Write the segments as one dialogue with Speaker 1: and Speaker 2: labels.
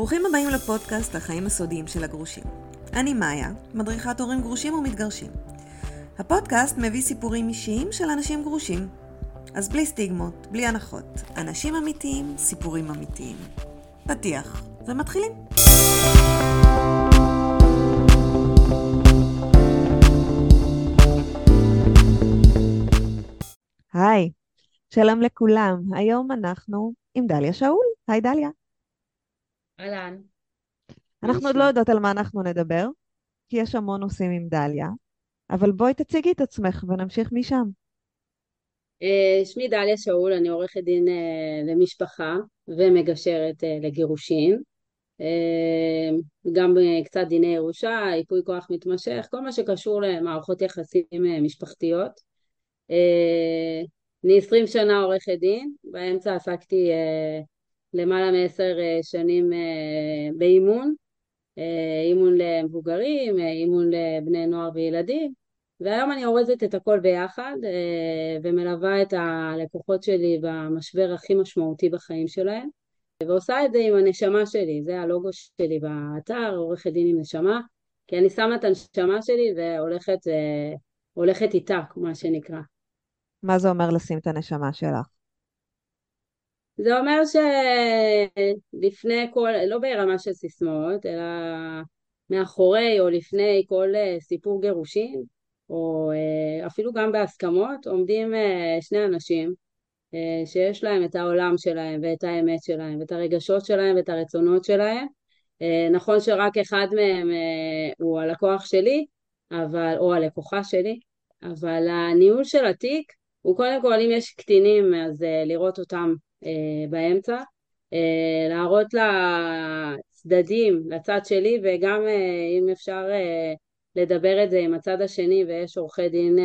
Speaker 1: ברוכים הבאים לפודקאסט החיים הסודיים של הגרושים. אני מאיה, מדריכת הורים גרושים ומתגרשים. הפודקאסט מביא סיפורים אישיים של אנשים גרושים. אז בלי סטיגמות, בלי הנחות. אנשים אמיתיים, סיפורים אמיתיים. פתיח, ומתחילים. היי, שלום לכולם. היום אנחנו עם דליה שאול. היי דליה.
Speaker 2: אהלן.
Speaker 1: אנחנו עוד לא יודעות על מה אנחנו נדבר, כי יש המון נושאים עם דליה, אבל בואי תציגי את עצמך ונמשיך משם.
Speaker 2: אה, שמי דליה שאול, אני עורכת דין אה, למשפחה ומגשרת אה, לגירושין. גם קצת דיני ירושה, ייפוי כוח מתמשך, כל מה שקשור למערכות יחסים משפחתיות. אני עשרים שנה עורכת דין, באמצע עסקתי למעלה מעשר שנים באימון, אימון למבוגרים, אימון לבני נוער וילדים, והיום אני אורזת את הכל ביחד ומלווה את הלקוחות שלי במשבר הכי משמעותי בחיים שלהם ועושה את זה עם הנשמה שלי, זה הלוגו שלי באתר, עורכת דין עם נשמה, כי אני שמה את הנשמה שלי והולכת איתה, מה שנקרא.
Speaker 1: מה זה אומר לשים את הנשמה שלך?
Speaker 2: זה אומר שלפני כל, לא ברמה של סיסמאות, אלא מאחורי או לפני כל אה, סיפור גירושין, או אה, אפילו גם בהסכמות, עומדים אה, שני אנשים שיש להם את העולם שלהם ואת האמת שלהם ואת הרגשות שלהם ואת הרצונות שלהם. נכון שרק אחד מהם הוא הלקוח שלי, אבל, או הלקוחה שלי, אבל הניהול של התיק הוא קודם כל אם יש קטינים אז לראות אותם באמצע, אה, להראות לצדדים, לצד שלי, וגם אה, אם אפשר לדבר את זה עם הצד השני, ויש עורכי דין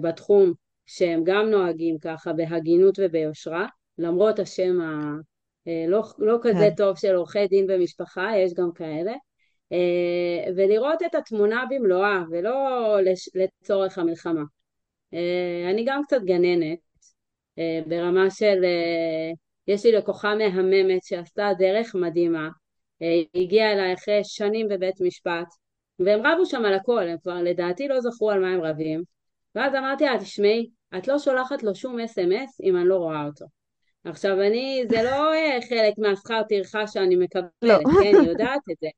Speaker 2: בתחום שהם גם נוהגים ככה בהגינות וביושרה, למרות השם הלא לא כזה כן. טוב של עורכי דין במשפחה, יש גם כאלה. ולראות את התמונה במלואה ולא לצורך המלחמה. אני גם קצת גננת אה, ברמה של, אה, יש לי לקוחה מהממת שעשתה דרך מדהימה, אה, הגיעה אליי אחרי שנים בבית משפט, והם רבו שם על הכל, הם כבר לדעתי לא זכרו על מה הם רבים, ואז אמרתי לה, תשמעי, את לא שולחת לו שום אס.אם.אס אם אני לא רואה אותו. עכשיו אני, זה לא חלק מהשכר טרחה שאני מקבלת, לא. כן, היא יודעת את זה.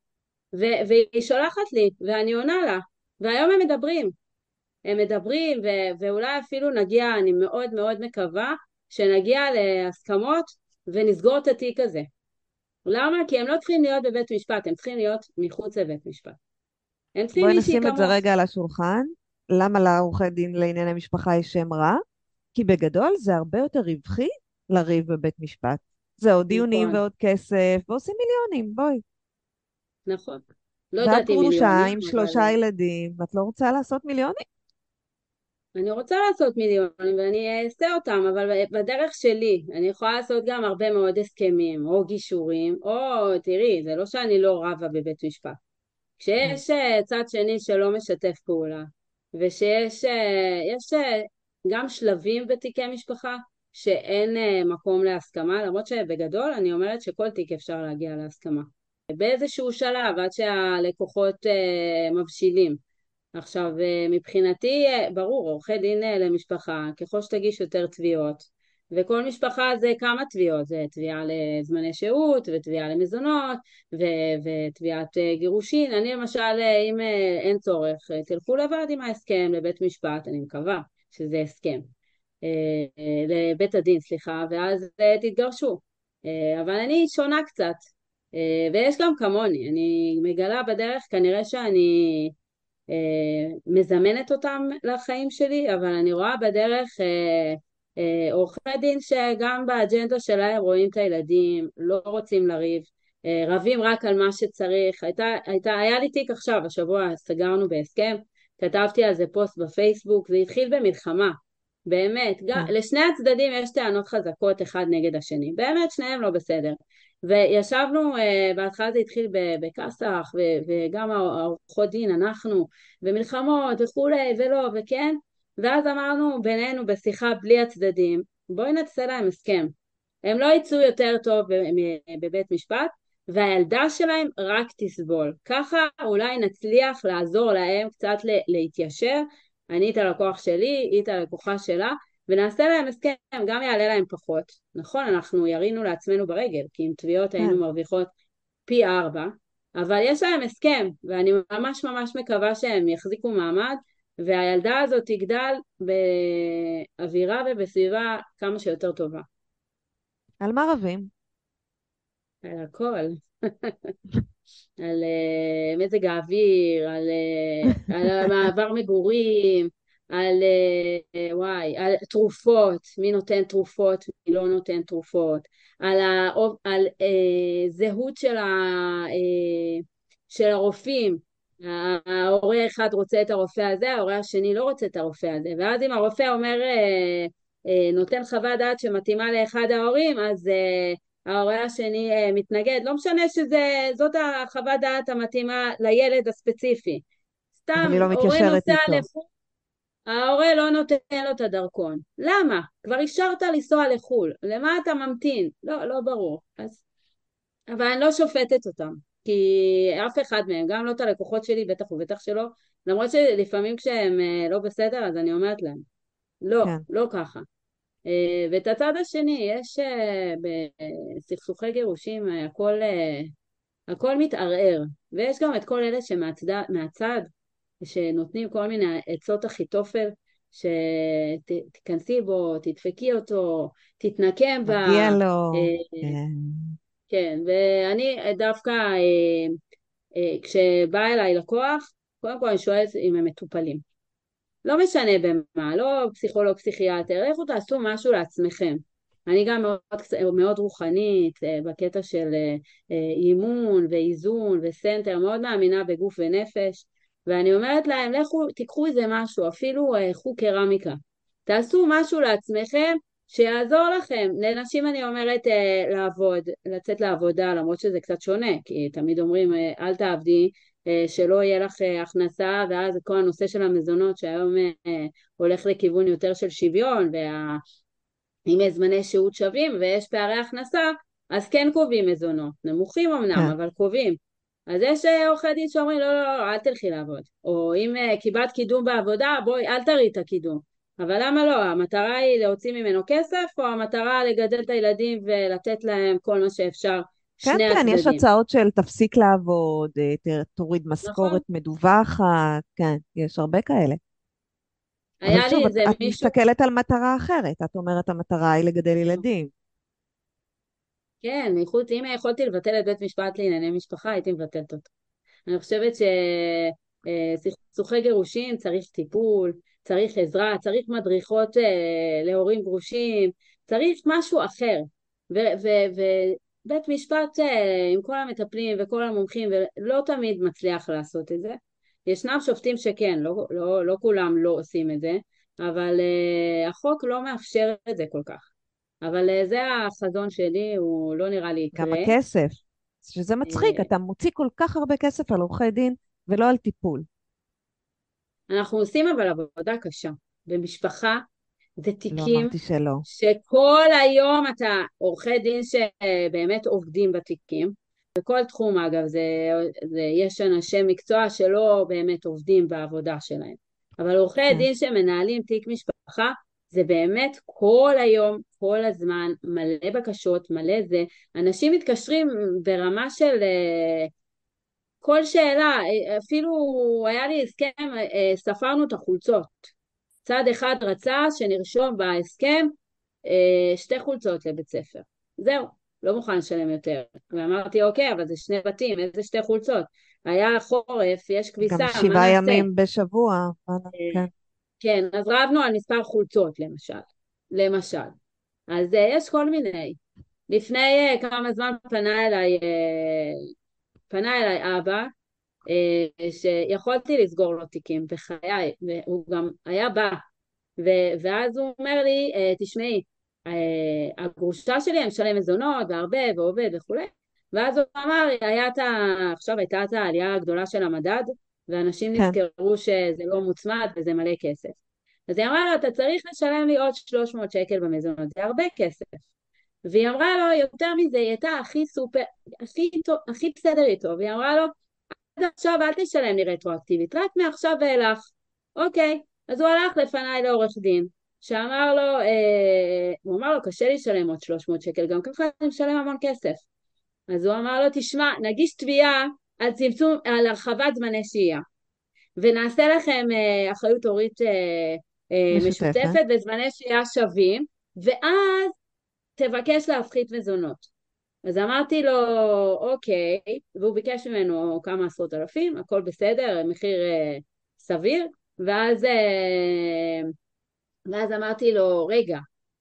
Speaker 2: ו- והיא שולחת לי, ואני עונה לה, והיום הם מדברים, מדברים ו- ואולי אפילו נגיע, אני מאוד מאוד מקווה שנגיע להסכמות ונסגור את התיק הזה. למה? כי הם לא צריכים להיות בבית משפט, הם צריכים להיות מחוץ לבית משפט.
Speaker 1: הם צריכים בואי נשים את זה רגע על השולחן. למה לעורכי דין לענייני משפחה יש שם רע? כי בגדול זה הרבה יותר רווחי לריב בבית משפט. זה עוד דיונים נכון. ועוד כסף, ועושים מיליונים, בואי.
Speaker 2: נכון. לא ידעתי מיליונים.
Speaker 1: ואת גרושה עם שלושה ילדים, ואת לא רוצה לעשות מיליונים?
Speaker 2: אני רוצה לעשות מיליונים ואני אעשה אותם, אבל בדרך שלי אני יכולה לעשות גם הרבה מאוד הסכמים או גישורים, או תראי, זה לא שאני לא רבה בבית משפט. כשיש אה, צד שני שלא משתף פעולה, ושיש אה, יש אה, גם שלבים בתיקי משפחה שאין מקום להסכמה, למרות שבגדול אני אומרת שכל תיק אפשר להגיע להסכמה. באיזשהו שלב, עד שהלקוחות מבשילים, עכשיו אה, מבחינתי אה, ברור עורכי דין אה, למשפחה ככל שתגיש יותר תביעות וכל משפחה זה כמה תביעות זה תביעה לזמני שהות ותביעה למזונות ו- ותביעת גירושין. אני למשל אם אין צורך תלכו לבד עם ההסכם לבית משפט אני מקווה שזה הסכם לבית הדין סליחה ואז תתגרשו. אבל אני שונה קצת ויש גם כמוני אני מגלה בדרך כנראה שאני מזמנת אותם לחיים שלי, אבל אני רואה בדרך אה, אה, עורכי דין שגם באג'נדה שלהם רואים את הילדים, לא רוצים לריב, רבים רק על מה שצריך. הייתה, הייתה, היה לי תיק עכשיו, השבוע סגרנו בהסכם, כתבתי על זה פוסט בפייסבוק, זה התחיל במלחמה, באמת, גם, לשני הצדדים יש טענות חזקות אחד נגד השני, באמת שניהם לא בסדר. וישבנו, אה, בהתחלה זה התחיל בכסח, וגם העורכות דין, אנחנו, ומלחמות וכולי, ולא, וכן, ואז אמרנו בינינו בשיחה בלי הצדדים, בואי נעשה להם הסכם. הם לא יצאו יותר טוב בבית משפט, והילדה שלהם רק תסבול. ככה אולי נצליח לעזור להם קצת להתיישר, אני את הלקוח שלי, היא את הלקוחה שלה, ונעשה להם הסכם, גם יעלה להם פחות. נכון, אנחנו ירינו לעצמנו ברגל, כי עם תביעות היינו כן. מרוויחות פי ארבע, אבל יש להם הסכם, ואני ממש ממש מקווה שהם יחזיקו מעמד, והילדה הזאת תגדל באווירה ובסביבה כמה שיותר טובה.
Speaker 1: על מה רבים?
Speaker 2: על הכל. על uh, מזג האוויר, על, uh, על המעבר מגורים, על, uh, וואי, על תרופות, מי נותן תרופות, מי לא נותן תרופות, על, ה, על uh, זהות של, ה, uh, של הרופאים, ההורה אחד רוצה את הרופא הזה, ההורה השני לא רוצה את הרופא הזה, ואז אם הרופא אומר, uh, uh, נותן חוות דעת שמתאימה לאחד ההורים, אז uh, ההורה השני uh, מתנגד, לא משנה שזאת החוות דעת המתאימה לילד הספציפי. סתם,
Speaker 1: לא הורה נוסע לחו"ל,
Speaker 2: ההורה לא נותן לו את הדרכון. למה? כבר אישרת לנסוע לחו"ל, למה אתה ממתין? לא, לא ברור. אז... אבל אני לא שופטת אותם, כי אף אחד מהם, גם לא את הלקוחות שלי, בטח ובטח שלא, למרות שלפעמים כשהם uh, לא בסדר, אז אני אומרת להם, לא, כן. לא ככה. אה, ואת הצד השני, יש אה, בסכסוכי גירושים אה, הכל, הכל מתערער, ויש גם את כל אלה שמהצד, שנותנים כל מיני עצות אחיתופל, שתיכנסי בו, תדפקי אותו, תתנקם בה.
Speaker 1: מגיע לו. כן.
Speaker 2: כן, ואני דווקא, כשבא אליי לקוח, קודם כל אני שואלת אם הם מטופלים. לא משנה במה, לא פסיכולוג, פסיכיאטר, לכו תעשו משהו לעצמכם. אני גם מאוד, מאוד רוחנית, אה, בקטע של אה, אה, אימון ואיזון וסנטר, מאוד מאמינה בגוף ונפש, ואני אומרת להם, לכו, תיקחו איזה משהו, אפילו קחו קרמיקה. תעשו משהו לעצמכם שיעזור לכם. לנשים אני אומרת לעבוד, לצאת לעבודה, למרות שזה קצת שונה, כי תמיד אומרים, אל תעבדי, שלא יהיה לך אה, הכנסה, ואז כל הנושא של המזונות שהיום אה, הולך לכיוון יותר של שוויון, ואם יש זמני שהות שווים ויש פערי הכנסה, אז כן קובעים מזונות, נמוכים אמנם, כן. אבל קובעים. אז יש עורכי דין שאומרים, לא, לא, לא, אל תלכי לעבוד. או אם קיבלת קידום בעבודה, בואי, אל תראי את הקידום. אבל למה לא? המטרה היא להוציא ממנו כסף, או המטרה לגדל את הילדים ולתת להם כל מה שאפשר
Speaker 1: כן, כן, הצדדים. יש הצעות של תפסיק לעבוד, אה, תוריד משכורת נכון. מדווחת, כן, יש הרבה כאלה.
Speaker 2: היה לי שוב, איזה
Speaker 1: את, מישהו... את מסתכלת על מטרה אחרת, את אומרת המטרה היא לגדל נכון. ילדים.
Speaker 2: כן, מחוץ, אם יכולתי לבטל את בית משפט לענייני משפחה, הייתי מבטלת אותו. אני חושבת שסכסוכי אה, גירושים צריך טיפול, צריך עזרה, צריך מדריכות אה, להורים גרושים, צריך משהו אחר. בית משפט אה, עם כל המטפלים וכל המומחים ולא תמיד מצליח לעשות את זה. ישנם שופטים שכן, לא, לא, לא כולם לא עושים את זה, אבל uh, החוק לא מאפשר את זה כל כך. אבל uh, זה החזון שלי, הוא לא נראה לי יקרה.
Speaker 1: גם הכסף, שזה מצחיק, אתה מוציא כל כך הרבה כסף על עורכי דין ולא על טיפול.
Speaker 2: אנחנו עושים אבל עבודה קשה. במשפחה זה לא תיקים
Speaker 1: לא.
Speaker 2: שכל היום אתה עורכי דין שבאמת עובדים בתיקים. בכל תחום אגב, זה, זה, יש אנשי מקצוע שלא באמת עובדים בעבודה שלהם. אבל עורכי כן. דין שמנהלים תיק משפחה, זה באמת כל היום, כל הזמן, מלא בקשות, מלא זה. אנשים מתקשרים ברמה של uh, כל שאלה, אפילו היה לי הסכם, uh, ספרנו את החולצות. צד אחד רצה שנרשום בהסכם אה, שתי חולצות לבית ספר. זהו, לא מוכן לשלם יותר. ואמרתי, אוקיי, אבל זה שני בתים, איזה שתי חולצות? היה חורף, יש כביסה,
Speaker 1: גם שבעה ימים בשבוע.
Speaker 2: אה, כן. כן, אז רבנו על מספר חולצות, למשל. למשל. אז אה, יש כל מיני. לפני כמה זמן פנה אליי, פנה אליי אבא, שיכולתי לסגור לו תיקים בחיי, והוא גם היה בא, ו- ואז הוא אומר לי, אה, תשמעי, אה, הגרושה שלי אני משלם מזונות והרבה ועובד וכולי, ואז הוא אמר, היה את ה... עכשיו הייתה את העלייה הגדולה של המדד, ואנשים כן. נזכרו שזה לא מוצמד וזה מלא כסף. אז היא אמרה לו, אתה צריך לשלם לי עוד 300 שקל במזונות, זה הרבה כסף. והיא אמרה לו, יותר מזה, היא הייתה הכי סופר, הכי, הכי בסדר איתו, והיא אמרה לו, עד עכשיו אל תשלם לי רטרואקטיבית, רק מעכשיו ואילך. אוקיי, אז הוא הלך לפניי לעורך דין, שאמר לו, אה, הוא אמר לו, קשה לי לשלם עוד 300 שקל, גם ככה אני משלם המון כסף. אז הוא אמר לו, תשמע, נגיש תביעה על צמצום, על הרחבת זמני שהייה, ונעשה לכם אה, אחריות הורית אה, אה, משותפת. וזמני שהייה שווים, ואז תבקש להפחית מזונות. אז אמרתי לו, אוקיי, והוא ביקש ממנו כמה עשרות אלפים, הכל בסדר, מחיר אה, סביר, ואז, אה, ואז אמרתי לו, רגע,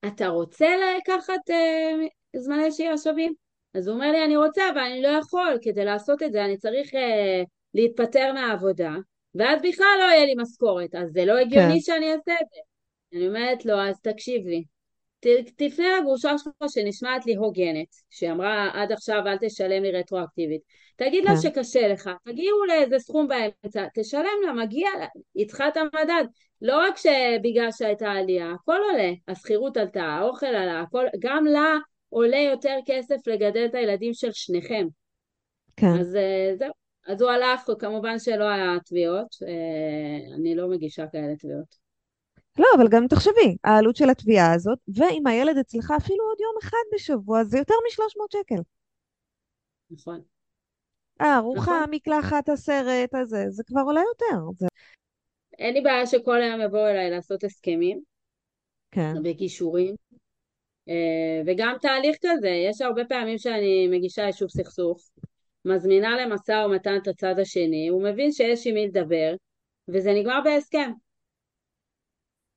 Speaker 2: אתה רוצה לקחת אה, זמני שהייה שווים? אז הוא אומר לי, אני רוצה, אבל אני לא יכול, כדי לעשות את זה אני צריך אה, להתפטר מהעבודה, ואז בכלל לא יהיה לי משכורת, אז זה לא הגיוני כן. שאני אעשה את זה. אני אומרת לו, אז תקשיב לי, תפנה לגרושה שלך שנשמעת לי הוגנת, שאמרה עד עכשיו אל תשלם לי רטרואקטיבית. תגיד לה כן. שקשה לך, תגיעו לאיזה סכום באמצע, תשלם לה, מגיע לה, היא צריכה את המדד. לא רק שבגלל שהייתה עלייה, הכל עולה, השכירות עלתה, האוכל עלה, הכל, גם לה עולה יותר כסף לגדל את הילדים של שניכם. כן. אז אה, זהו. אז הוא הלך, כמובן שלא היה תביעות, אה, אני לא מגישה כאלה תביעות.
Speaker 1: לא, אבל גם תחשבי, העלות של התביעה הזאת, ואם הילד אצלך אפילו עוד יום אחד בשבוע, זה יותר מ-300 שקל.
Speaker 2: נכון.
Speaker 1: הארוחה, נכון. מקלחת, הסרט, הזה, זה כבר עולה יותר. זה...
Speaker 2: אין לי בעיה שכל היום יבואו אליי לעשות הסכמים.
Speaker 1: כן.
Speaker 2: בכישורים. אה, וגם תהליך כזה, יש הרבה פעמים שאני מגישה יישוב סכסוך, מזמינה למשא ומתן את הצד השני, הוא מבין שיש עם מי לדבר, וזה נגמר בהסכם.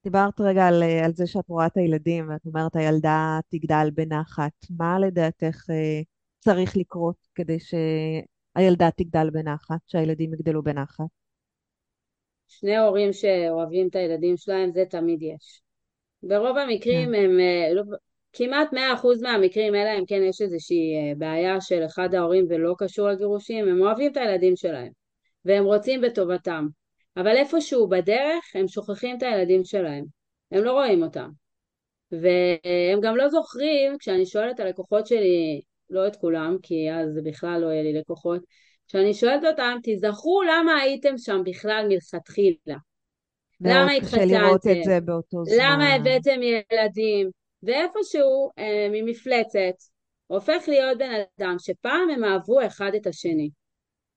Speaker 1: דיברת רגע על, על זה שאת רואה את הילדים, ואת אומרת הילדה תגדל בנחת. מה לדעתך אה, צריך לקרות כדי שהילדה תגדל בנחת, שהילדים יגדלו בנחת?
Speaker 2: שני הורים שאוהבים את הילדים שלהם, זה תמיד יש. ברוב המקרים כן. הם, אה, לא, כמעט 100% מהמקרים, אלא אם כן יש איזושהי אה, בעיה של אחד ההורים ולא קשור לגירושים, הם אוהבים את הילדים שלהם, והם רוצים בטובתם. אבל איפשהו בדרך הם שוכחים את הילדים שלהם, הם לא רואים אותם. והם גם לא זוכרים, כשאני שואלת את הלקוחות שלי, לא את כולם, כי אז בכלל לא יהיה לי לקוחות, כשאני שואלת אותם, תזכרו למה הייתם שם בכלל מלכתחילה. למה התחתנתם? למה הבאתם ילדים? ואיפשהו אה, ממפלצת הופך להיות בן אדם שפעם הם אהבו אחד את השני.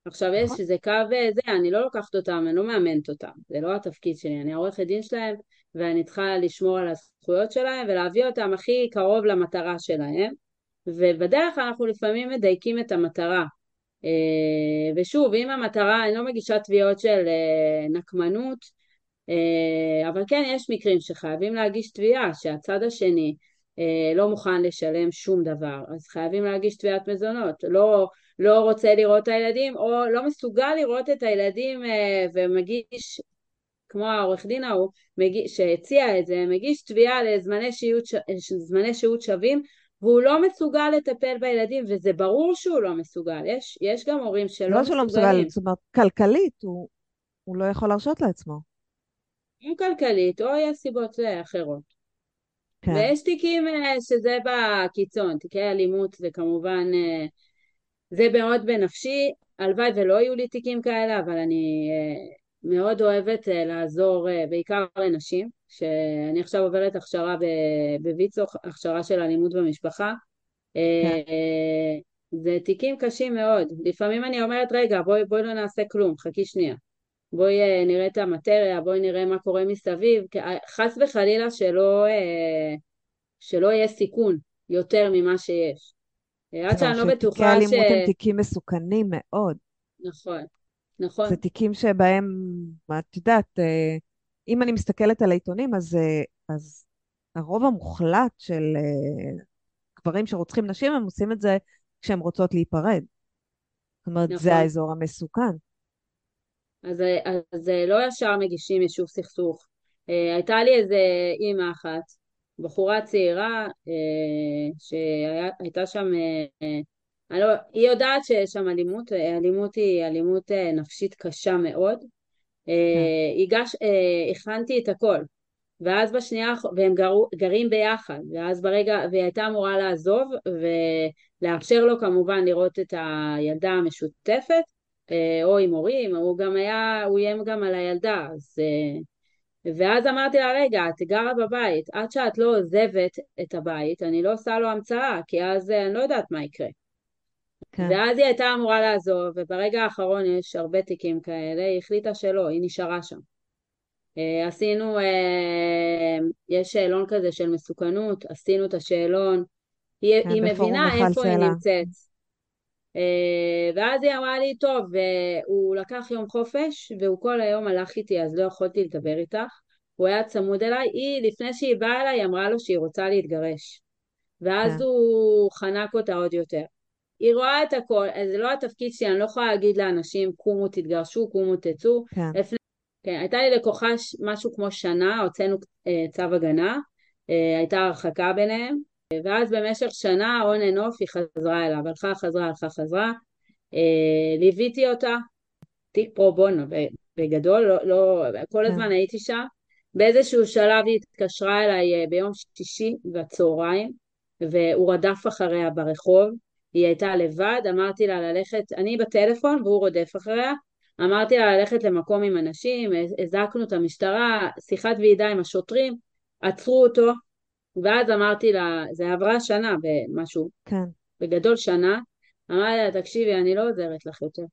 Speaker 2: עכשיו יש איזה קו זה, אני לא לוקחת אותם, אני לא מאמנת אותם, זה לא התפקיד שלי, אני העורכת דין שלהם ואני צריכה לשמור על הזכויות שלהם ולהביא אותם הכי קרוב למטרה שלהם. ובדרך אנחנו לפעמים מדייקים את המטרה. אה, ושוב, אם המטרה, אני לא מגישה תביעות של אה, נקמנות אה, אבל כן יש מקרים שחייבים להגיש תביעה שהצד השני לא מוכן לשלם שום דבר. אז חייבים להגיש תביעת מזונות. לא לא רוצה לראות את הילדים, או לא מסוגל לראות את הילדים אה, ומגיש, כמו העורך דין ההוא, שהציע את זה, מגיש תביעה לזמני שהות, שהות שווים, והוא לא מסוגל לטפל בילדים, וזה ברור שהוא לא מסוגל. יש, יש גם הורים שלא מסוגלים. לא
Speaker 1: שלא מסוגל, זאת אומרת, כלכלית, הוא, הוא לא יכול להרשות לעצמו.
Speaker 2: אם כלכלית, או יש סיבות אחרות. כן. ויש תיקים אה, שזה בקיצון, תיקי אלימות זה כמובן אה, זה מאוד בנפשי, הלוואי ולא יהיו לי תיקים כאלה, אבל אני אה, מאוד אוהבת אה, לעזור אה, בעיקר לנשים, שאני עכשיו עוברת הכשרה בוויצו, הכשרה של אלימות במשפחה. זה תיקים קשים מאוד. לפעמים אני אומרת, רגע, בואי, בואי לא נעשה כלום, חכי שנייה. בואי נראה את המטריה, בואי נראה מה קורה מסביב, חס וחלילה שלא, שלא יהיה סיכון יותר ממה שיש. עד שאני לא בטוחה ש... תיקי
Speaker 1: אלימות הם תיקים מסוכנים מאוד.
Speaker 2: נכון, נכון.
Speaker 1: זה תיקים שבהם, את יודעת, אה, אם אני מסתכלת על העיתונים, אז, אה, אז הרוב המוחלט של אה, גברים שרוצחים נשים, הם עושים את זה כשהם רוצות להיפרד. זאת אומרת, נכון. זה האזור המסוכן.
Speaker 2: אז, אז לא ישר מגישים יישוב סכסוך. הייתה לי איזה אימא אחת, בחורה צעירה אה, שהייתה שם, אה, לא, היא יודעת שיש שם אלימות, אלימות היא אלימות אה, נפשית קשה מאוד. כן. הגש, הכנתי את הכל, ואז בשנייה, והם גרו, גרים ביחד, ואז ברגע, והיא הייתה אמורה לעזוב ולאפשר לו כמובן לראות את הילדה המשותפת, אה, או עם הורים, הוא גם היה, הוא איים גם על הילדה, אז... ואז אמרתי לה, רגע, את גרה בבית, עד שאת לא עוזבת את הבית, אני לא עושה לו המצאה, כי אז אה, אני לא יודעת מה יקרה. כן. ואז היא הייתה אמורה לעזוב, וברגע האחרון יש הרבה תיקים כאלה, היא החליטה שלא, היא נשארה שם. אה, עשינו, אה, יש שאלון כזה של מסוכנות, עשינו את השאלון, היא, כן, היא מבינה איפה היא נמצאת. אה, ואז היא אמרה לי, טוב, הוא לקח יום חופש, והוא כל היום הלך איתי, אז לא יכולתי לדבר איתך. הוא היה צמוד אליי, היא, לפני שהיא באה אליי, אמרה לו שהיא רוצה להתגרש. ואז כן. הוא חנק אותה עוד יותר. היא רואה את הכל, זה לא התפקיד שלי, אני לא יכולה להגיד לאנשים, קומו תתגרשו, קומו תצאו. כן. לפני כן, הייתה לי לקוחה משהו כמו שנה, הוצאנו אה, צו הגנה, אה, הייתה הרחקה ביניהם, ואז במשך שנה און אנ אוף היא חזרה אליו, הלכה חזרה, הלכה חזרה, אה, ליוויתי אותה, תיק פרו בונו בגדול, לא, לא, כל הזמן כן. הייתי שם, באיזשהו שלב היא התקשרה אליי אה, ביום שישי בצהריים, והוא רדף אחריה ברחוב, היא הייתה לבד, אמרתי לה ללכת, אני בטלפון והוא רודף אחריה, אמרתי לה ללכת למקום עם אנשים, הזעקנו את המשטרה, שיחת ועידה עם השוטרים, עצרו אותו, ואז אמרתי לה, זה עברה שנה במשהו, כן. בגדול שנה, אמרתי לה, תקשיבי, אני לא עוזרת לך יותר.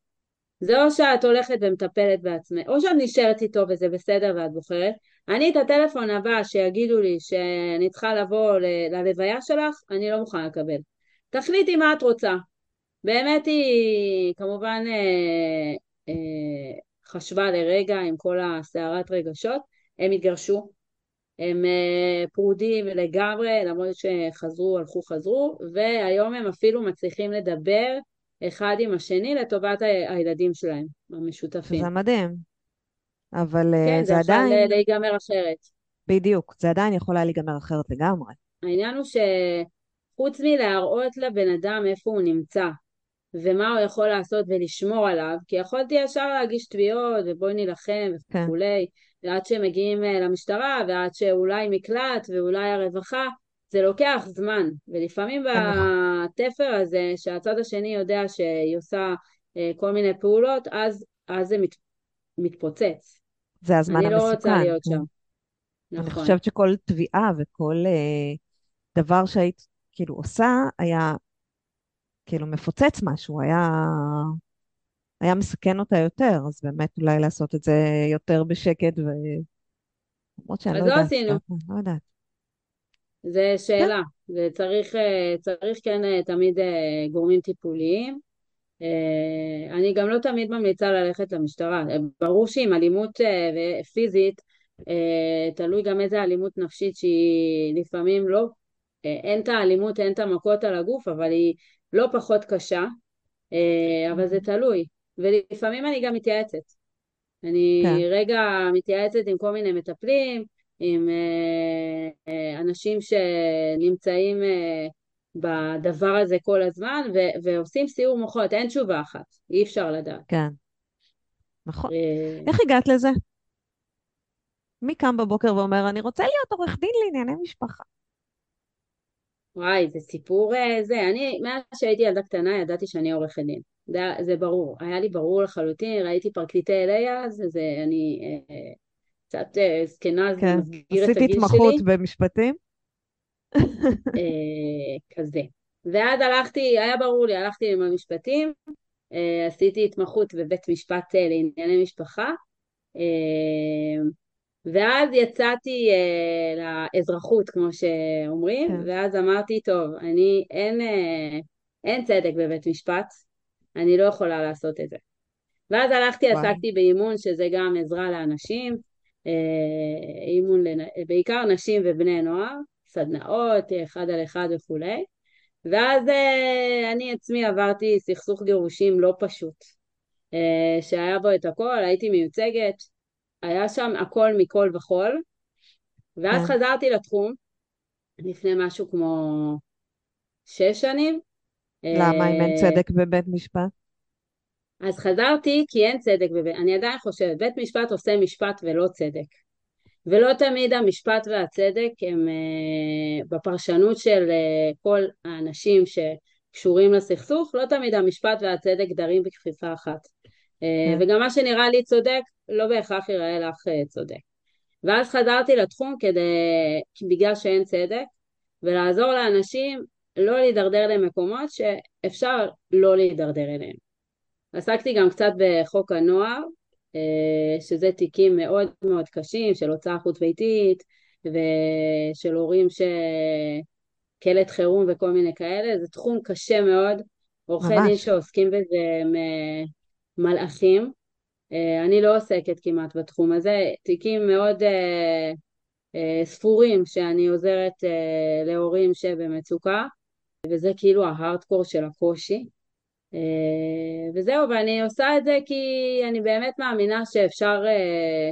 Speaker 2: זה או שאת הולכת ומטפלת בעצמך, או שאת נשארת איתו וזה בסדר ואת בוחרת. אני את הטלפון הבא שיגידו לי שאני צריכה לבוא ל- ללוויה שלך, אני לא מוכנה לקבל. תחליטי מה את רוצה. באמת היא כמובן אה, אה, חשבה לרגע עם כל הסערת רגשות, הם התגרשו, הם אה, פרודים לגמרי, למרות שחזרו, הלכו, חזרו, והיום הם אפילו מצליחים לדבר אחד עם השני לטובת הילדים שלהם, המשותפים.
Speaker 1: זה מדהים. אבל אה,
Speaker 2: כן,
Speaker 1: זה, זה עדיין...
Speaker 2: כן, זה יכול להיגמר אחרת.
Speaker 1: בדיוק, זה עדיין יכול היה להיגמר אחרת לגמרי.
Speaker 2: העניין הוא שחוץ מלהראות לבן אדם איפה הוא נמצא, ומה הוא יכול לעשות ולשמור עליו, כי יכולתי ישר להגיש תביעות ובואי נילחם. וכולי, כן. ועד שמגיעים אה, למשטרה ועד שאולי מקלט ואולי הרווחה, זה לוקח זמן, ולפעמים נכון. בתפר הזה שהצד השני יודע שהיא עושה אה, כל מיני פעולות, אז, אז זה מת, מתפוצץ.
Speaker 1: זה הזמן המסוכן.
Speaker 2: אני לא רוצה להיות. שם.
Speaker 1: נכון. אני חושבת שכל תביעה וכל אה, דבר שהיית כאילו עושה היה כאילו מפוצץ משהו, היה, היה מסכן אותה יותר, אז באמת אולי לעשות את זה יותר בשקט, ו... למרות שאני לא יודעת.
Speaker 2: אז לא עשינו.
Speaker 1: לא יודעת.
Speaker 2: זה שאלה, זה צריך, אה, צריך כן אה, תמיד אה, גורמים טיפוליים. אני גם לא תמיד ממליצה ללכת למשטרה. ברור שעם אלימות פיזית, תלוי גם איזה אלימות נפשית שהיא לפעמים לא, אין את האלימות, אין את המכות על הגוף, אבל היא לא פחות קשה, אה, אבל זה תלוי. ולפעמים אני גם מתייעצת. אני כן. רגע מתייעצת עם כל מיני מטפלים, עם אה, אה, אנשים שנמצאים בדבר הזה כל הזמן, ו- ועושים סיור מוחות, אין תשובה אחת, אי אפשר לדעת.
Speaker 1: כן, נכון. איך הגעת לזה? מי קם בבוקר ואומר, אני רוצה להיות עורך דין לענייני משפחה?
Speaker 2: וואי, זה סיפור אה, זה. אני, מאז שהייתי ילדה קטנה, ידעתי שאני עורכת דין. זה, זה ברור. היה לי ברור לחלוטין, ראיתי פרקליטי אלי אז, זה, אני אה, קצת אה, זקנה, זה כן. מסגיר את הגיל שלי.
Speaker 1: עשית התמחות במשפטים?
Speaker 2: אה, כזה. ואז הלכתי, היה ברור לי, הלכתי עם המשפטים, אה, עשיתי התמחות בבית משפט אה, לענייני משפחה. אה, ואז יצאתי אה, לאזרחות, כמו שאומרים, כן. ואז אמרתי, טוב, אני, אין, אה, אין צדק בבית משפט, אני לא יכולה לעשות את זה. ואז הלכתי, וואי. עסקתי באימון, שזה גם עזרה לאנשים, אה, אימון, לנ... בעיקר נשים ובני נוער, סדנאות, אחד על אחד וכולי. ואז אה, אני עצמי עברתי סכסוך גירושים לא פשוט, אה, שהיה בו את הכל, הייתי מיוצגת, היה שם הכל מכל וכול, ואז כן. חזרתי לתחום לפני משהו כמו שש שנים.
Speaker 1: למה אם אין אה, צדק בבית משפט?
Speaker 2: אז חזרתי כי אין צדק בבית, אני עדיין חושבת, בית משפט עושה משפט ולא צדק. ולא תמיד המשפט והצדק הם אה, בפרשנות של אה, כל האנשים שקשורים לסכסוך, לא תמיד המשפט והצדק דרים בכפיפה אחת. אה,
Speaker 1: כן.
Speaker 2: וגם מה שנראה לי צודק, לא בהכרח ייראה לך צודק. ואז חזרתי לתחום כדי, בגלל שאין צדק, ולעזור לאנשים לא להידרדר למקומות שאפשר לא להידרדר אליהם. עסקתי גם קצת בחוק הנוער, אה, שזה תיקים מאוד מאוד קשים של הוצאה חוץ ביתית ושל הורים שקלט חירום וכל מיני כאלה, זה תחום קשה מאוד, עורכי דין שעוסקים בזה הם אה, מלאכים, אה, אני לא עוסקת כמעט בתחום הזה, תיקים מאוד ספורים שאני עוזרת להורים שבמצוקה וזה כאילו ההארדקור של הקושי. אה, וזהו, ואני עושה את זה כי אני באמת מאמינה שאפשר אה,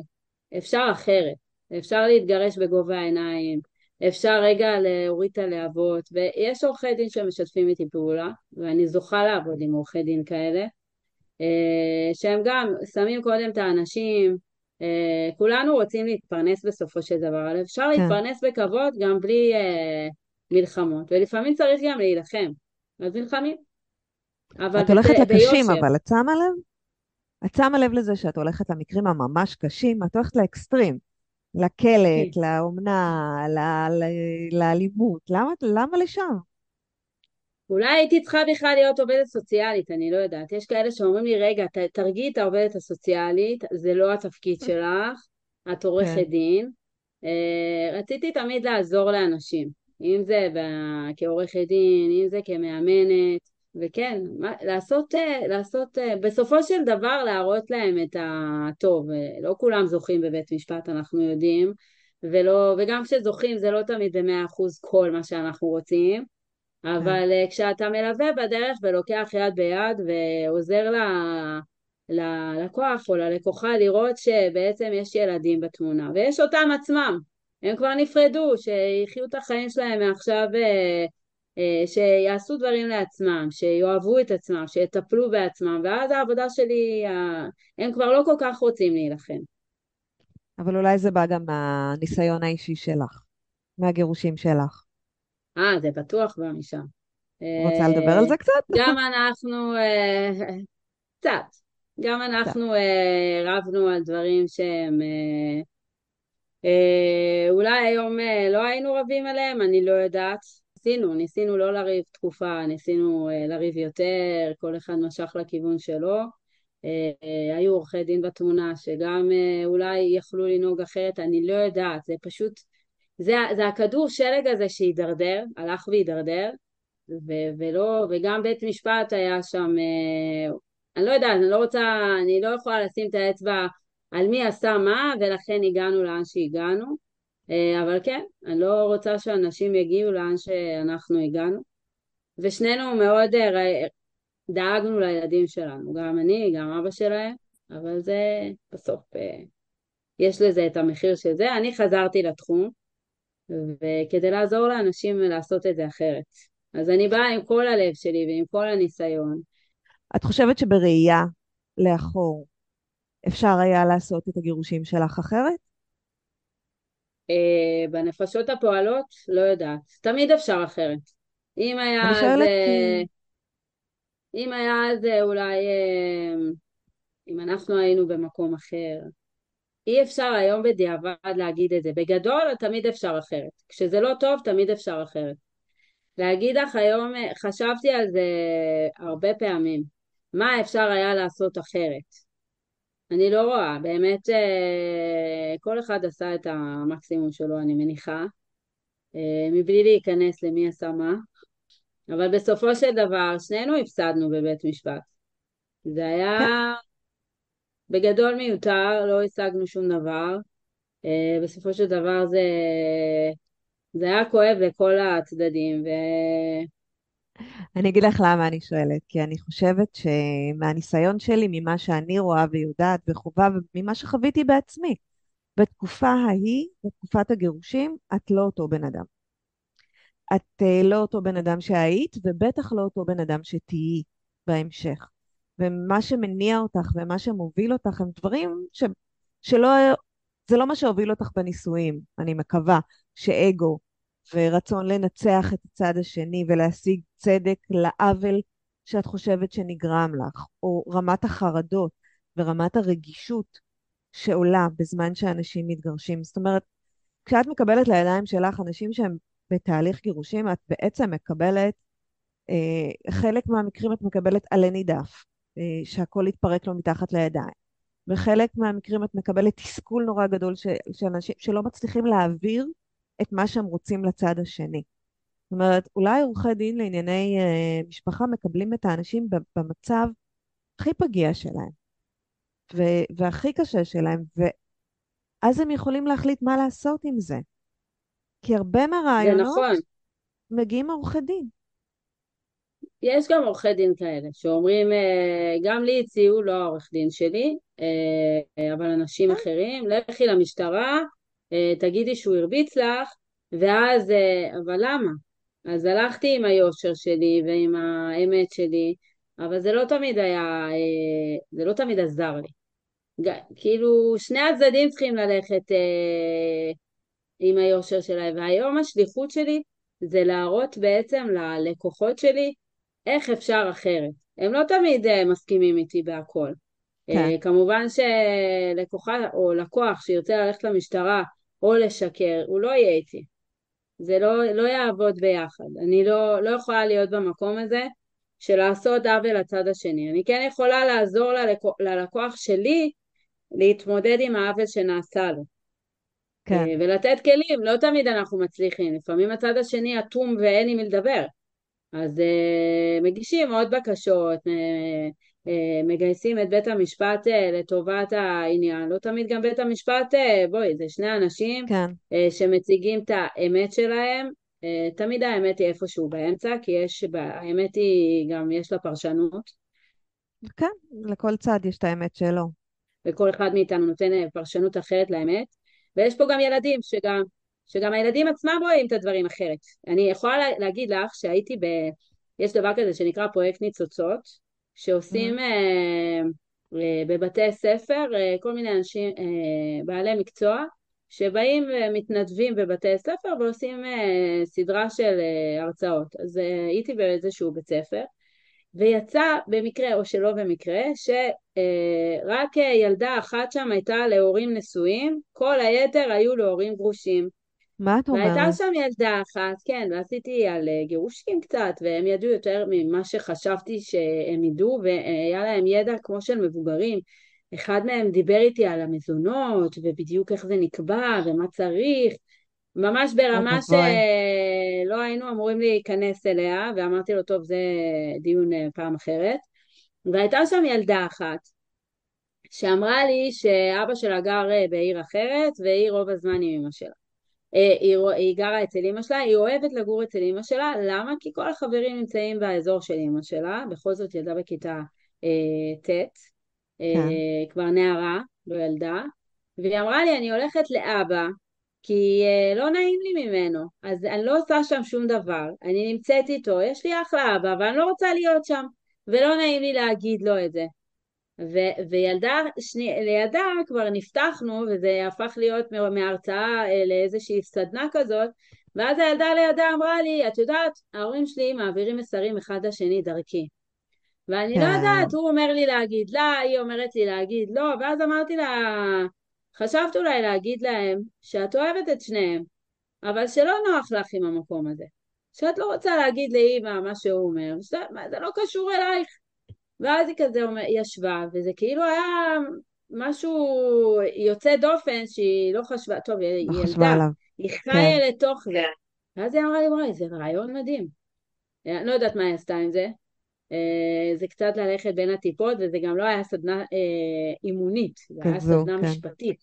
Speaker 2: אפשר אחרת, אפשר להתגרש בגובה העיניים, אפשר רגע להוריד את הלהבות, ויש עורכי דין שמשתפים איתי פעולה, ואני זוכה לעבוד עם עורכי דין כאלה, אה, שהם גם שמים קודם את האנשים, כולנו רוצים להתפרנס בסופו של דבר, אבל אפשר כן. להתפרנס בכבוד גם בלי מלחמות, ולפעמים צריך גם להילחם, אז נלחמים.
Speaker 1: את הולכת לקשים, אבל את שמה לב? את שמה לב לזה שאת הולכת למקרים הממש קשים, את הולכת לאקסטרים, לקלט, כן. לאומנה, לאלימות, למה, למה לשם?
Speaker 2: אולי הייתי צריכה בכלל להיות עובדת סוציאלית, אני לא יודעת. יש כאלה שאומרים לי, רגע, תרגיעי את העובדת הסוציאלית, זה לא התפקיד שלך, את עורכת כן. דין. אה, רציתי תמיד לעזור לאנשים, אם זה כעורכת דין, אם זה כמאמנת. וכן, מה, לעשות, אה, לעשות, אה, בסופו של דבר להראות להם את הטוב, לא כולם זוכים בבית משפט, אנחנו יודעים, ולא, וגם כשזוכים זה לא תמיד במאה אחוז כל מה שאנחנו רוצים, אבל כן. כשאתה מלווה בדרך ולוקח יד ביד ועוזר ל... ללקוח או ללקוחה לראות שבעצם יש ילדים בתמונה, ויש אותם עצמם, הם כבר נפרדו, שיחיו את החיים שלהם מעכשיו אה, שיעשו דברים לעצמם, שיאהבו את עצמם, שיטפלו בעצמם, ואז העבודה שלי, הם כבר לא כל כך רוצים להילחם.
Speaker 1: אבל אולי זה בא גם מהניסיון האישי שלך, מהגירושים שלך.
Speaker 2: אה, זה בטוח בא משם.
Speaker 1: רוצה לדבר על זה קצת?
Speaker 2: גם אנחנו, אה, קצת. גם אנחנו רבנו על דברים שהם אולי היום לא היינו רבים עליהם, אני לא יודעת. ניסינו, ניסינו לא לריב תקופה, ניסינו לריב יותר, כל אחד משך לכיוון שלו. היו עורכי דין בתמונה שגם אולי יכלו לנהוג אחרת, אני לא יודעת, זה פשוט, זה, זה הכדור שלג הזה שהידרדר, הלך והידרדר, ו- ולא, וגם בית משפט היה שם, uh, אני לא יודעת, אני לא רוצה, אני לא יכולה לשים את האצבע על מי עשה מה, ולכן הגענו לאן שהגענו. אה, אבל כן, אני לא רוצה שאנשים יגיעו לאן שאנחנו הגענו. ושנינו מאוד אה, דאגנו לילדים שלנו, גם אני, גם אבא שלהם, אבל זה בסוף, אה, יש לזה את המחיר של זה. אני חזרתי לתחום, וכדי לעזור לאנשים לעשות את זה אחרת. אז אני באה עם כל הלב שלי ועם כל הניסיון.
Speaker 1: את חושבת שבראייה לאחור אפשר היה לעשות את הגירושים שלך אחרת?
Speaker 2: אה, בנפשות הפועלות, לא יודעת. תמיד אפשר אחרת. אם היה אז... אה, אם היה אז אה, אולי... אם אנחנו היינו במקום אחר. אי אפשר היום בדיעבד להגיד את זה. בגדול, תמיד אפשר אחרת. כשזה לא טוב, תמיד אפשר אחרת. להגיד לך היום, חשבתי על זה הרבה פעמים. מה אפשר היה לעשות אחרת? אני לא רואה, באמת אה, כל אחד עשה את המקסימום שלו, אני מניחה, אה, מבלי להיכנס למי עשה מה, אבל בסופו של דבר שנינו הפסדנו בבית משפט. זה היה בגדול מיותר, לא השגנו שום דבר. אה, בסופו של דבר זה, זה היה כואב לכל הצדדים, ו...
Speaker 1: אני אגיד לך למה אני שואלת, כי אני חושבת שמהניסיון שלי, ממה שאני רואה ויודעת וחובה, וממה שחוויתי בעצמי, בתקופה ההיא, בתקופת הגירושים, את לא אותו בן אדם. את uh, לא אותו בן אדם שהיית, ובטח לא אותו בן אדם שתהיי בהמשך. ומה שמניע אותך ומה שמוביל אותך הם דברים ש... שלא זה לא מה שהוביל אותך בנישואים, אני מקווה, שאגו ורצון לנצח את הצד השני ולהשיג צדק לעוול שאת חושבת שנגרם לך, או רמת החרדות ורמת הרגישות שעולה בזמן שאנשים מתגרשים. זאת אומרת, כשאת מקבלת לידיים שלך אנשים שהם בתהליך גירושים, את בעצם מקבלת, אה, חלק מהמקרים את מקבלת עלה נידף, שהכל יתפרק לו מתחת לידיים. וחלק מהמקרים את מקבלת תסכול נורא גדול של אנשים שלא מצליחים להעביר את מה שהם רוצים לצד השני. זאת אומרת, אולי עורכי דין לענייני uh, משפחה מקבלים את האנשים במצב הכי פגיע שלהם, ו- והכי קשה שלהם, ואז הם יכולים להחליט מה לעשות עם זה. כי הרבה מהרעיונות
Speaker 2: נכון.
Speaker 1: מגיעים מעורכי דין.
Speaker 2: יש גם עורכי דין כאלה שאומרים, אה, גם לי הציעו, לא העורך דין שלי, אה, אבל אנשים כן. אחרים, לכי למשטרה, אה, תגידי שהוא הרביץ לך, ואז, אבל למה? אז הלכתי עם היושר שלי ועם האמת שלי, אבל זה לא תמיד היה, זה לא תמיד עזר לי. כאילו, שני הצדדים צריכים ללכת עם היושר שלהם, והיום השליחות שלי זה להראות בעצם ללקוחות שלי איך אפשר אחרת. הם לא תמיד uh, מסכימים איתי בהכל. כן. Uh, כמובן שלקוחה או לקוח שירצה ללכת למשטרה או לשקר, הוא לא יהיה איתי. זה לא, לא יעבוד ביחד. אני לא, לא יכולה להיות במקום הזה של לעשות עוול לצד השני. אני כן יכולה לעזור ללקוח, ללקוח שלי להתמודד עם העוול שנעשה לו. כן. אה, ולתת כלים, לא תמיד אנחנו מצליחים, לפעמים הצד השני אטום ואין עם מי לדבר. אז uh, מגישים עוד בקשות, uh, uh, מגייסים את בית המשפט uh, לטובת העניין. לא תמיד גם בית המשפט, uh, בואי, זה שני אנשים כן. uh, שמציגים את האמת שלהם. Uh, תמיד האמת היא איפשהו באמצע, כי יש, האמת היא גם, יש לה פרשנות.
Speaker 1: כן, לכל צד יש את האמת שלו.
Speaker 2: וכל אחד מאיתנו נותן פרשנות אחרת לאמת. ויש פה גם ילדים שגם שגם הילדים עצמם רואים את הדברים אחרת. אני יכולה להגיד לך שהייתי ב... יש דבר כזה שנקרא פרויקט ניצוצות, שעושים mm-hmm. אה, אה, בבתי ספר אה, כל מיני אנשים, אה, בעלי מקצוע, שבאים ומתנדבים בבתי ספר ועושים אה, סדרה של אה, הרצאות. אז אה, הייתי באיזשהו בית ספר, ויצא במקרה או שלא במקרה, שרק ילדה אחת שם הייתה להורים נשואים, כל היתר היו להורים גרושים.
Speaker 1: מה את אומרת?
Speaker 2: והייתה שם ילדה אחת, כן, ועשיתי על אה, גירושים קצת, והם ידעו יותר ממה שחשבתי שהם ידעו, והיה להם ידע כמו של מבוגרים. אחד מהם דיבר איתי על המזונות, ובדיוק איך זה נקבע, ומה צריך, ממש ברמה שלא היינו אמורים להיכנס אליה, ואמרתי לו, טוב, זה דיון אה, פעם אחרת. והייתה שם ילדה אחת, שאמרה לי שאבא שלה גר אה, בעיר אחרת, והיא רוב הזמן עם אמא שלה. אה, היא, היא גרה אצל אמא שלה, היא אוהבת לגור אצל אמא שלה, למה? כי כל החברים נמצאים באזור של אמא שלה, בכל זאת ילדה בכיתה אה, ט', אה, כן. כבר נערה, לא ילדה, והיא אמרה לי, אני הולכת לאבא, כי אה, לא נעים לי ממנו, אז אני לא עושה שם שום דבר, אני נמצאת איתו, יש לי אחלה אבא, אבל אני לא רוצה להיות שם, ולא נעים לי להגיד לו את זה. ו- וילדה, שני, לידה כבר נפתחנו, וזה הפך להיות מהרצאה אה, לאיזושהי סדנה כזאת, ואז הילדה לידה אמרה לי, את יודעת, ההורים שלי מעבירים מסרים אחד לשני דרכי. ואני לא כן. יודעת, הוא אומר לי להגיד לה, היא אומרת לי להגיד לא, ואז אמרתי לה, חשבת אולי להגיד להם שאת אוהבת את שניהם, אבל שלא נוח לך עם המקום הזה. שאת לא רוצה להגיד לאימא מה שהוא אומר, שזה, זה לא קשור אלייך. ואז היא כזה ישבה, וזה כאילו היה משהו יוצא דופן שהיא לא חשבה, טוב, היא לא ילדה, היא חיה כן. לתוך זה. ואז היא אמרה לי, וואי, זה רעיון מדהים. אני לא יודעת מה היא עשתה עם זה. אה, זה קצת ללכת בין הטיפות, וזה גם לא היה סדנה אה, אימונית, זה היה סדנה כן. משפטית.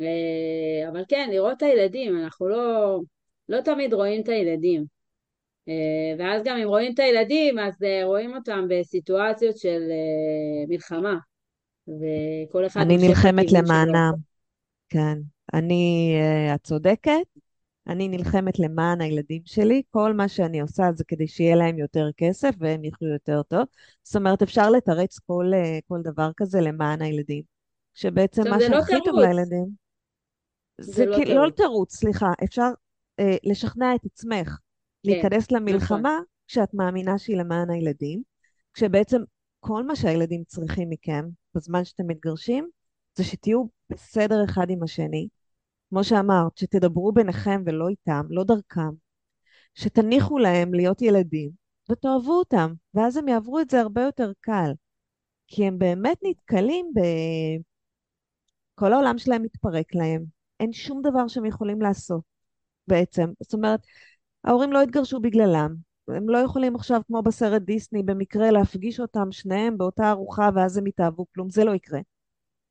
Speaker 2: אה, אבל כן, לראות את הילדים, אנחנו לא, לא תמיד רואים את הילדים. אה, ואז גם אם רואים את הילדים, אז אה, רואים אותם בסיטואציות של אה, מלחמה. וכל אחד...
Speaker 1: אני נלחמת למענם. כן. אני, את צודקת, אני נלחמת למען הילדים שלי, כל מה שאני עושה זה כדי שיהיה להם יותר כסף והם יחיו יותר טוב. זאת אומרת, אפשר לתרץ כל, כל דבר כזה למען הילדים. שבעצם מה
Speaker 2: לא
Speaker 1: שהכי טוב לילדים... זה,
Speaker 2: זה לא
Speaker 1: כאילו, לא
Speaker 2: תירוץ.
Speaker 1: תירוץ, סליחה, אפשר אה, לשכנע את עצמך להיכנס
Speaker 2: נכון,
Speaker 1: למלחמה כשאת מאמינה שהיא למען הילדים, כשבעצם כל מה שהילדים צריכים מכם בזמן שאתם מתגרשים, זה שתהיו בסדר אחד עם השני, כמו שאמרת, שתדברו ביניכם ולא איתם, לא דרכם, שתניחו להם להיות ילדים ותאהבו אותם, ואז הם יעברו את זה הרבה יותר קל, כי הם באמת נתקלים ב... כל העולם שלהם מתפרק להם, אין שום דבר שהם יכולים לעשות בעצם. זאת אומרת, ההורים לא התגרשו בגללם. הם לא יכולים עכשיו, כמו בסרט דיסני, במקרה להפגיש אותם שניהם באותה ארוחה ואז הם יתאהבו, כלום, זה לא יקרה.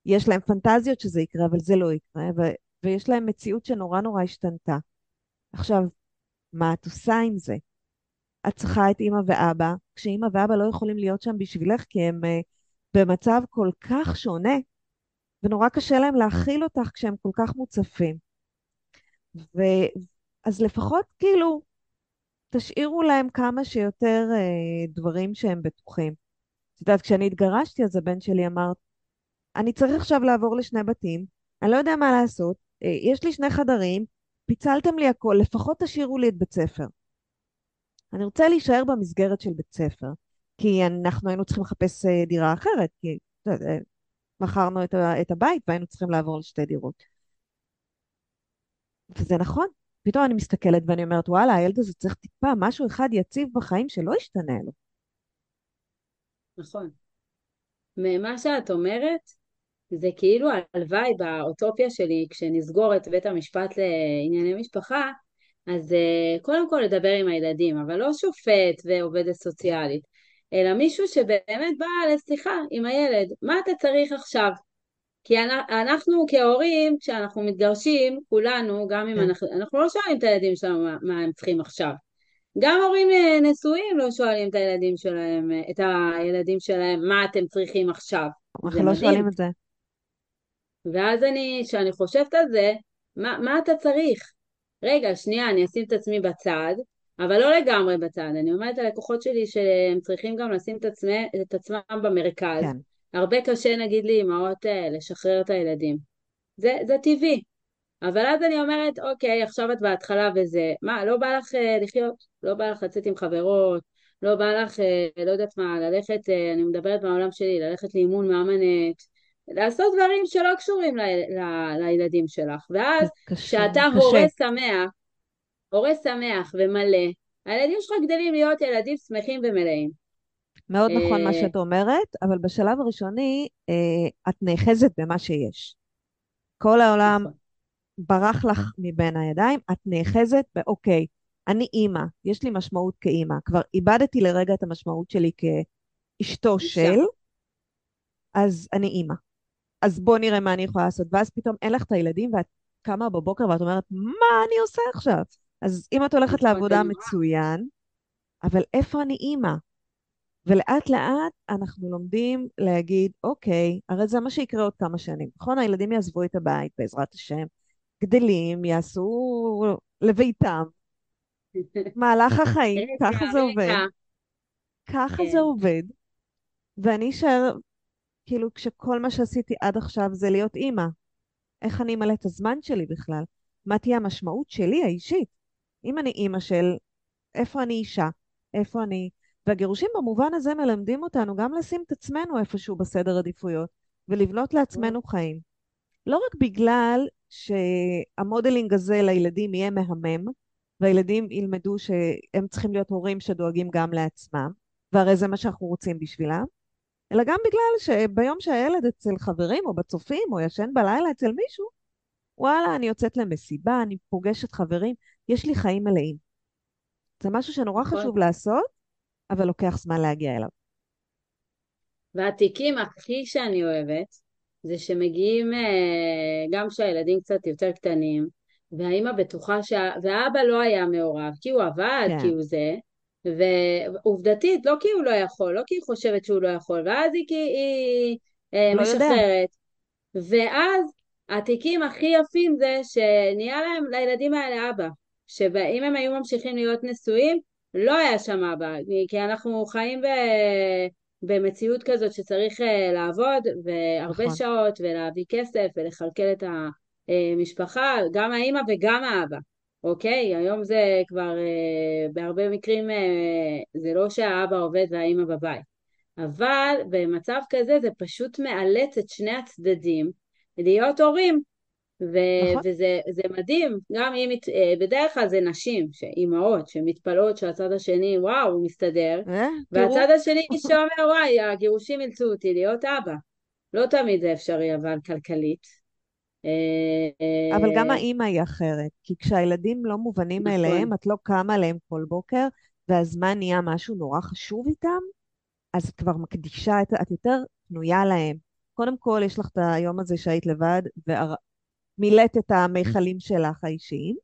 Speaker 1: יש להם פנטזיות שזה יקרה, אבל זה לא יקרה, ו- ויש להם מציאות שנורא נורא השתנתה. עכשיו, מה את עושה עם זה? את צריכה את אימא ואבא, כשאימא ואבא לא יכולים להיות שם בשבילך כי הם uh, במצב כל כך שונה, ונורא קשה להם להכיל אותך כשהם כל כך מוצפים. ו... אז לפחות כאילו תשאירו להם כמה שיותר אה, דברים שהם בטוחים. את יודעת, כשאני התגרשתי, אז הבן שלי אמר, אני צריך עכשיו לעבור לשני בתים, אני לא יודע מה לעשות, אה, יש לי שני חדרים, פיצלתם לי הכל, לפחות תשאירו לי את בית ספר. אני רוצה להישאר במסגרת של בית ספר, כי אנחנו היינו צריכים לחפש אה, דירה אחרת, כי אה, מכרנו את, את הבית והיינו צריכים לעבור לשתי דירות. וזה נכון. פתאום אני מסתכלת ואני אומרת, וואלה, הילד הזה צריך טיפה, משהו אחד יציב בחיים שלא ישתנה לו.
Speaker 2: נכון. ממה שאת אומרת, זה כאילו הלוואי באוטופיה שלי, כשנסגור את בית המשפט לענייני משפחה, אז אה, קודם כל לדבר עם הילדים, אבל לא שופט ועובדת סוציאלית, אלא מישהו שבאמת בא לשיחה עם הילד, מה אתה צריך עכשיו? כי אנחנו כהורים, כשאנחנו מתגרשים, כולנו, גם אם
Speaker 1: כן.
Speaker 2: אנחנו, אנחנו לא שואלים את הילדים שלנו מה, מה הם צריכים עכשיו. גם הורים אה, נשואים לא שואלים את הילדים שלהם, אה, את הילדים שלהם, מה אתם צריכים עכשיו.
Speaker 1: אנחנו לא. שואלים את זה.
Speaker 2: ואז אני, כשאני חושבת על זה, מה, מה אתה צריך? רגע, שנייה, אני אשים את עצמי בצד, אבל לא לגמרי בצד. אני אומרת ללקוחות שלי שהם צריכים גם לשים את, עצמי, את עצמם במרכז.
Speaker 1: כן.
Speaker 2: הרבה קשה, נגיד לאמהות, אה, לשחרר את הילדים. זה, זה טבעי. אבל אז אני אומרת, אוקיי, עכשיו את בהתחלה וזה, מה, לא בא לך אה, לחיות? לא בא לך לצאת עם חברות? לא בא לך, אה, לא יודעת מה, ללכת, אה, אני מדברת מהעולם שלי, ללכת לאימון מאמנת, לעשות דברים שלא קשורים ל, ל, לילדים שלך. ואז כשאתה. הורה שמח, הורה שמח ומלא, הילדים שלך גדלים להיות ילדים שמחים ומלאים.
Speaker 1: מאוד נכון מה
Speaker 2: אה,
Speaker 1: שאת אומרת, אבל בשלב הראשוני אה, את נאחזת במה שיש. כל העולם
Speaker 2: נכון,
Speaker 1: ברח לך מבין הידיים, את נאחזת באוקיי, אני אימא, יש לי משמעות כאימא. כבר איבדתי לרגע את המשמעות שלי כאשתו. של, אז אני אימא. אז בוא נראה מה אני יכולה לעשות. ואז פתאום אין לך את הילדים ואת קמה בבוקר ואת אומרת, מה אני עושה עכשיו? אז אם את הולכת
Speaker 2: נכון,
Speaker 1: לעבודה. מצוין, אבל איפה אני אימא? ולאט לאט אנחנו לומדים להגיד, אוקיי, הרי זה מה שיקרה עוד כמה שנים. נכון? הילדים יעזבו את הבית, בעזרת השם, גדלים, יעשו לביתם. מהלך החיים, ככה זה עובד. ככה זה
Speaker 2: כן,
Speaker 1: עובד, ואני אשאר, כאילו, כשכל מה שעשיתי עד עכשיו זה להיות אימא. איך אני אמלא את הזמן שלי בכלל? מה תהיה המשמעות שלי האישית? אם אני אימא של איפה אני אישה, איפה אני... והגירושים במובן הזה מלמדים אותנו גם לשים את עצמנו איפשהו בסדר עדיפויות ולבנות לעצמנו חיים. לא רק בגלל שהמודלינג הזה לילדים יהיה מהמם, והילדים ילמדו שהם צריכים להיות הורים שדואגים גם לעצמם, והרי זה מה שאנחנו רוצים בשבילם, אלא גם בגלל שביום שהילד אצל חברים או בצופים או ישן בלילה אצל מישהו, וואלה, אני יוצאת למסיבה, אני פוגשת חברים, יש לי חיים מלאים. זה משהו שנורא
Speaker 2: נכון.
Speaker 1: חשוב לעשות, אבל לוקח זמן להגיע אליו.
Speaker 2: והתיקים הכי שאני אוהבת, זה שמגיעים אה, גם כשהילדים קצת יותר קטנים, והאימא בטוחה שה... והאבא לא היה מעורב, כי הוא עבד, כי
Speaker 1: כן,
Speaker 2: הוא זה, ועובדתית, לא כי הוא לא יכול, לא כי היא חושבת שהוא לא יכול, ואז היא, כי היא אה,
Speaker 1: לא יודע.
Speaker 2: משחררת. ואז התיקים הכי יפים זה שנהיה להם, לילדים האלה אבא, שאם הם היו ממשיכים להיות נשואים, לא היה שם אבא, כי אנחנו חיים ב... במציאות כזאת שצריך uh, לעבוד והרבה
Speaker 1: נכון.
Speaker 2: שעות ולהביא כסף ולכלכל את אה, משפחה, גם האימא וגם האבא, אוקיי? היום זה כבר, אה, בהרבה מקרים אה, זה לא שהאבא עובד והאימא בבית, אבל במצב כזה זה פשוט מאלץ את שני הצדדים להיות הורים. ו-
Speaker 1: נכון.
Speaker 2: וזה מדהים, גם אם, בדרך כלל זה נשים, אימהות, שמתפלאות שהצד השני, וואו, הוא מסתדר,
Speaker 1: אה, תראו.
Speaker 2: והצד השני שאומר, וואי, הגירושים אילצו אותי להיות אבא. לא תמיד זה אפשרי, אבל כלכלית. אה,
Speaker 1: אבל גם
Speaker 2: אה,
Speaker 1: האימא היא אחרת, כי כשהילדים לא מובנים
Speaker 2: נכון.
Speaker 1: מאליהם, את לא קמה עליהם כל בוקר, והזמן נהיה משהו נורא חשוב איתם, אז את כבר מקדישה, את, את יותר פנויה להם. קודם כל, יש לך את היום הזה שהיית לבד, ומילאת את המיכלים שלך האישיים,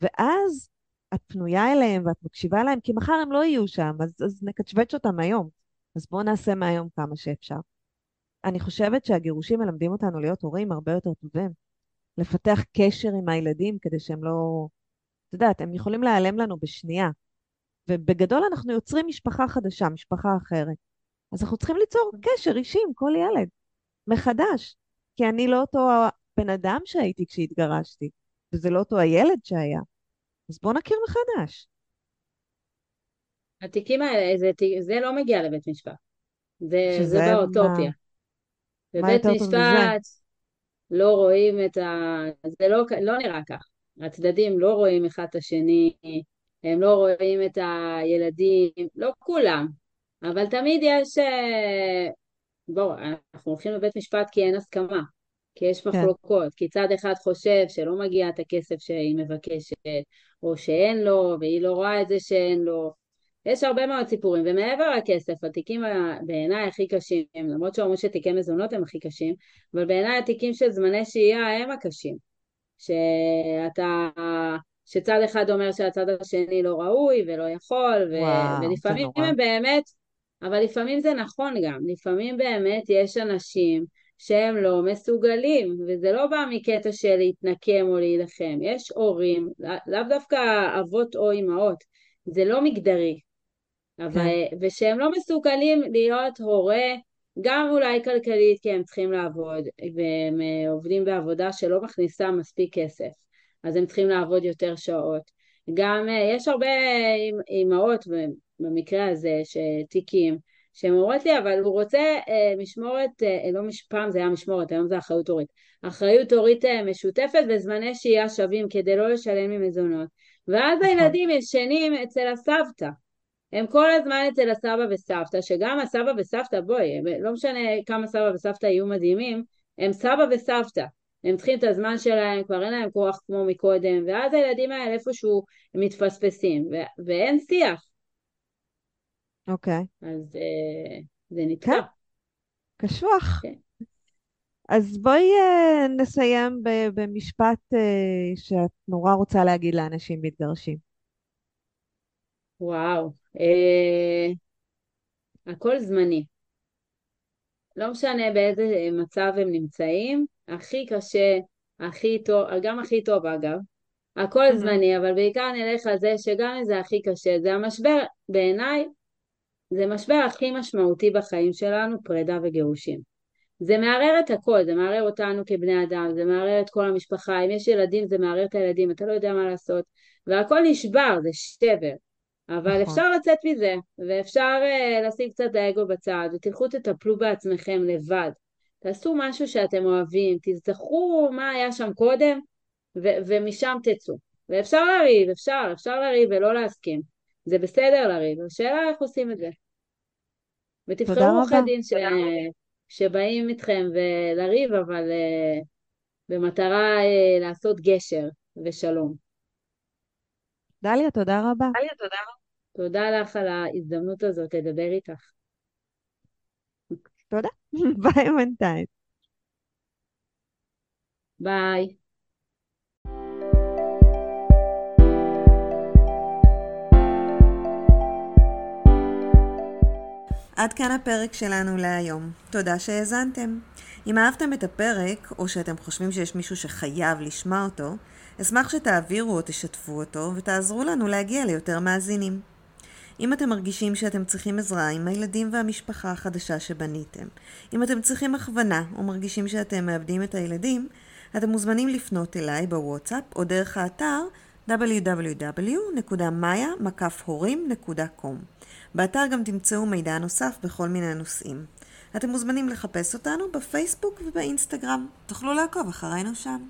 Speaker 1: ואז את פנויה אליהם ואת מקשיבה להם, כי מחר הם לא יהיו שם, אז, אז נקצ'ווץ' אותם היום. אז בואו נעשה מהיום כמה שאפשר. אני חושבת שהגירושים מלמדים אותנו להיות הורים הרבה יותר טובים. לפתח קשר עם הילדים כדי שהם לא... את יודעת, הם יכולים להיעלם לנו בשנייה. ובגדול אנחנו יוצרים משפחה חדשה, משפחה אחרת. אז אנחנו צריכים ליצור קשר אישי עם כל ילד, מחדש. כי אני לא אותו בן אדם שהייתי כשהתגרשתי, וזה לא אותו הילד שהיה. אז בואו נכיר מחדש.
Speaker 2: התיקים האלה, זה, זה לא מגיע לבית משפט. זה, זה באוטופיה.
Speaker 1: מה,
Speaker 2: בבית? משפט לא רואים את ה... זה לא, לא נראה כך. הצדדים לא רואים אחד את השני, הם לא רואים את הילדים, לא כולם, אבל תמיד יש... אה, בואו, אנחנו הולכים לבית משפט כי אין הסכמה, כי יש
Speaker 1: כן.
Speaker 2: מחלוקות, כי צד אחד חושב שלא מגיע את הכסף שהיא מבקשת, או שאין לו, והיא לא רואה את זה שאין לו. יש הרבה מאוד סיפורים, ומעבר לכסף, התיקים בעיניי הכי קשים, למרות שאומרים שתיקי מזונות הם הכי קשים, אבל בעיניי התיקים של זמני שהייה הם הקשים. שאתה, שצד אחד אומר שהצד השני לא ראוי ולא יכול, ו,
Speaker 1: וואו,
Speaker 2: ולפעמים. הם באמת, אבל לפעמים זה נכון גם, לפעמים באמת יש אנשים שהם לא מסוגלים, וזה לא בא מקטע של להתנקם או להילחם, יש הורים, לאו דווקא אבות או אימהות, זה לא מגדרי, אבל,
Speaker 1: כן.
Speaker 2: ושהם לא מסוגלים להיות הורה, גם אולי כלכלית כי הם צריכים לעבוד, והם אה, עובדים בעבודה שלא מכניסה מספיק כסף, אז הם צריכים לעבוד יותר שעות. גם אה, יש הרבה אימהות במקרה הזה, שתיקים, שהן אומרות לי, אבל הוא רוצה אה, משמורת, אה, לא מש... פעם זה היה משמורת, היום זה אחריות הורית. אחריות הורית אה, משותפת וזמני שהייה שווים כדי לא לשלם ממזונות. ואז
Speaker 1: נכון.
Speaker 2: הילדים ישנים אצל הסבתא. הם כל הזמן אצל הסבא וסבתא, שגם הסבא וסבתא, בואי, לא משנה כמה סבא וסבתא יהיו מדהימים, הם סבא וסבתא. הם צריכים את הזמן שלהם, כבר אין להם כוח כמו מקודם, ואז הילדים האלה איפשהו מתפספסים, ו- ואין שיח.
Speaker 1: אוקיי.
Speaker 2: אז אה, זה נתקע.
Speaker 1: כן, קשוח.
Speaker 2: כן.
Speaker 1: אז בואי אה, נסיים במשפט אה, שאת נורא רוצה להגיד לאנשים מתגרשים.
Speaker 2: וואו. אה, הכל זמני. לא משנה באיזה מצב הם נמצאים, הכי קשה, הכי טוב, גם הכי טוב אגב, הכל. זמני, אבל בעיקר נלך על זה שגם אם זה הכי קשה, זה המשבר, בעיניי, זה המשבר הכי משמעותי בחיים שלנו, פרידה וגירושים. זה מערער את הכל, זה מערער אותנו כבני אדם, זה מערער את כל המשפחה, אם יש ילדים זה מערער את הילדים, אתה לא יודע מה לעשות, והכל נשבר, זה שבר. אבל
Speaker 1: נכון.
Speaker 2: אפשר לצאת מזה, ואפשר uh, לשים קצת האגו בצד, ותלכו תטפלו בעצמכם לבד. תעשו משהו שאתם אוהבים, תזכרו מה היה שם קודם, ו- ומשם תצאו. ואפשר לריב, אפשר, אפשר לריב ולא להסכים. זה בסדר לריב, השאלה איך עושים את זה. ותבחרו
Speaker 1: תודה
Speaker 2: עורכי
Speaker 1: רבה.
Speaker 2: דין ש... שבאים איתכם ולריב, אבל uh, במטרה uh, לעשות גשר ושלום.
Speaker 1: דליה, תודה רבה.
Speaker 2: תודה לך על ההזדמנות הזאת לדבר איתך.
Speaker 1: תודה. ביי בינתיים.
Speaker 2: ביי.
Speaker 1: עד כאן הפרק שלנו להיום. תודה שהאזנתם. אם אהבתם את הפרק, או שאתם חושבים שיש מישהו שחייב לשמוע אותו, אשמח שתעבירו או תשתפו אותו, ותעזרו לנו להגיע ליותר מאזינים. אם אתם מרגישים שאתם צריכים עזרה עם הילדים והמשפחה החדשה שבניתם, אם אתם צריכים הכוונה, או מרגישים שאתם מאבדים את הילדים, אתם מוזמנים לפנות אליי בוואטסאפ או דרך האתר www.maya-horim.com. באתר גם תמצאו מידע נוסף בכל מיני נושאים. אתם מוזמנים לחפש אותנו בפייסבוק ובאינסטגרם. תוכלו לעקוב אחרינו שם.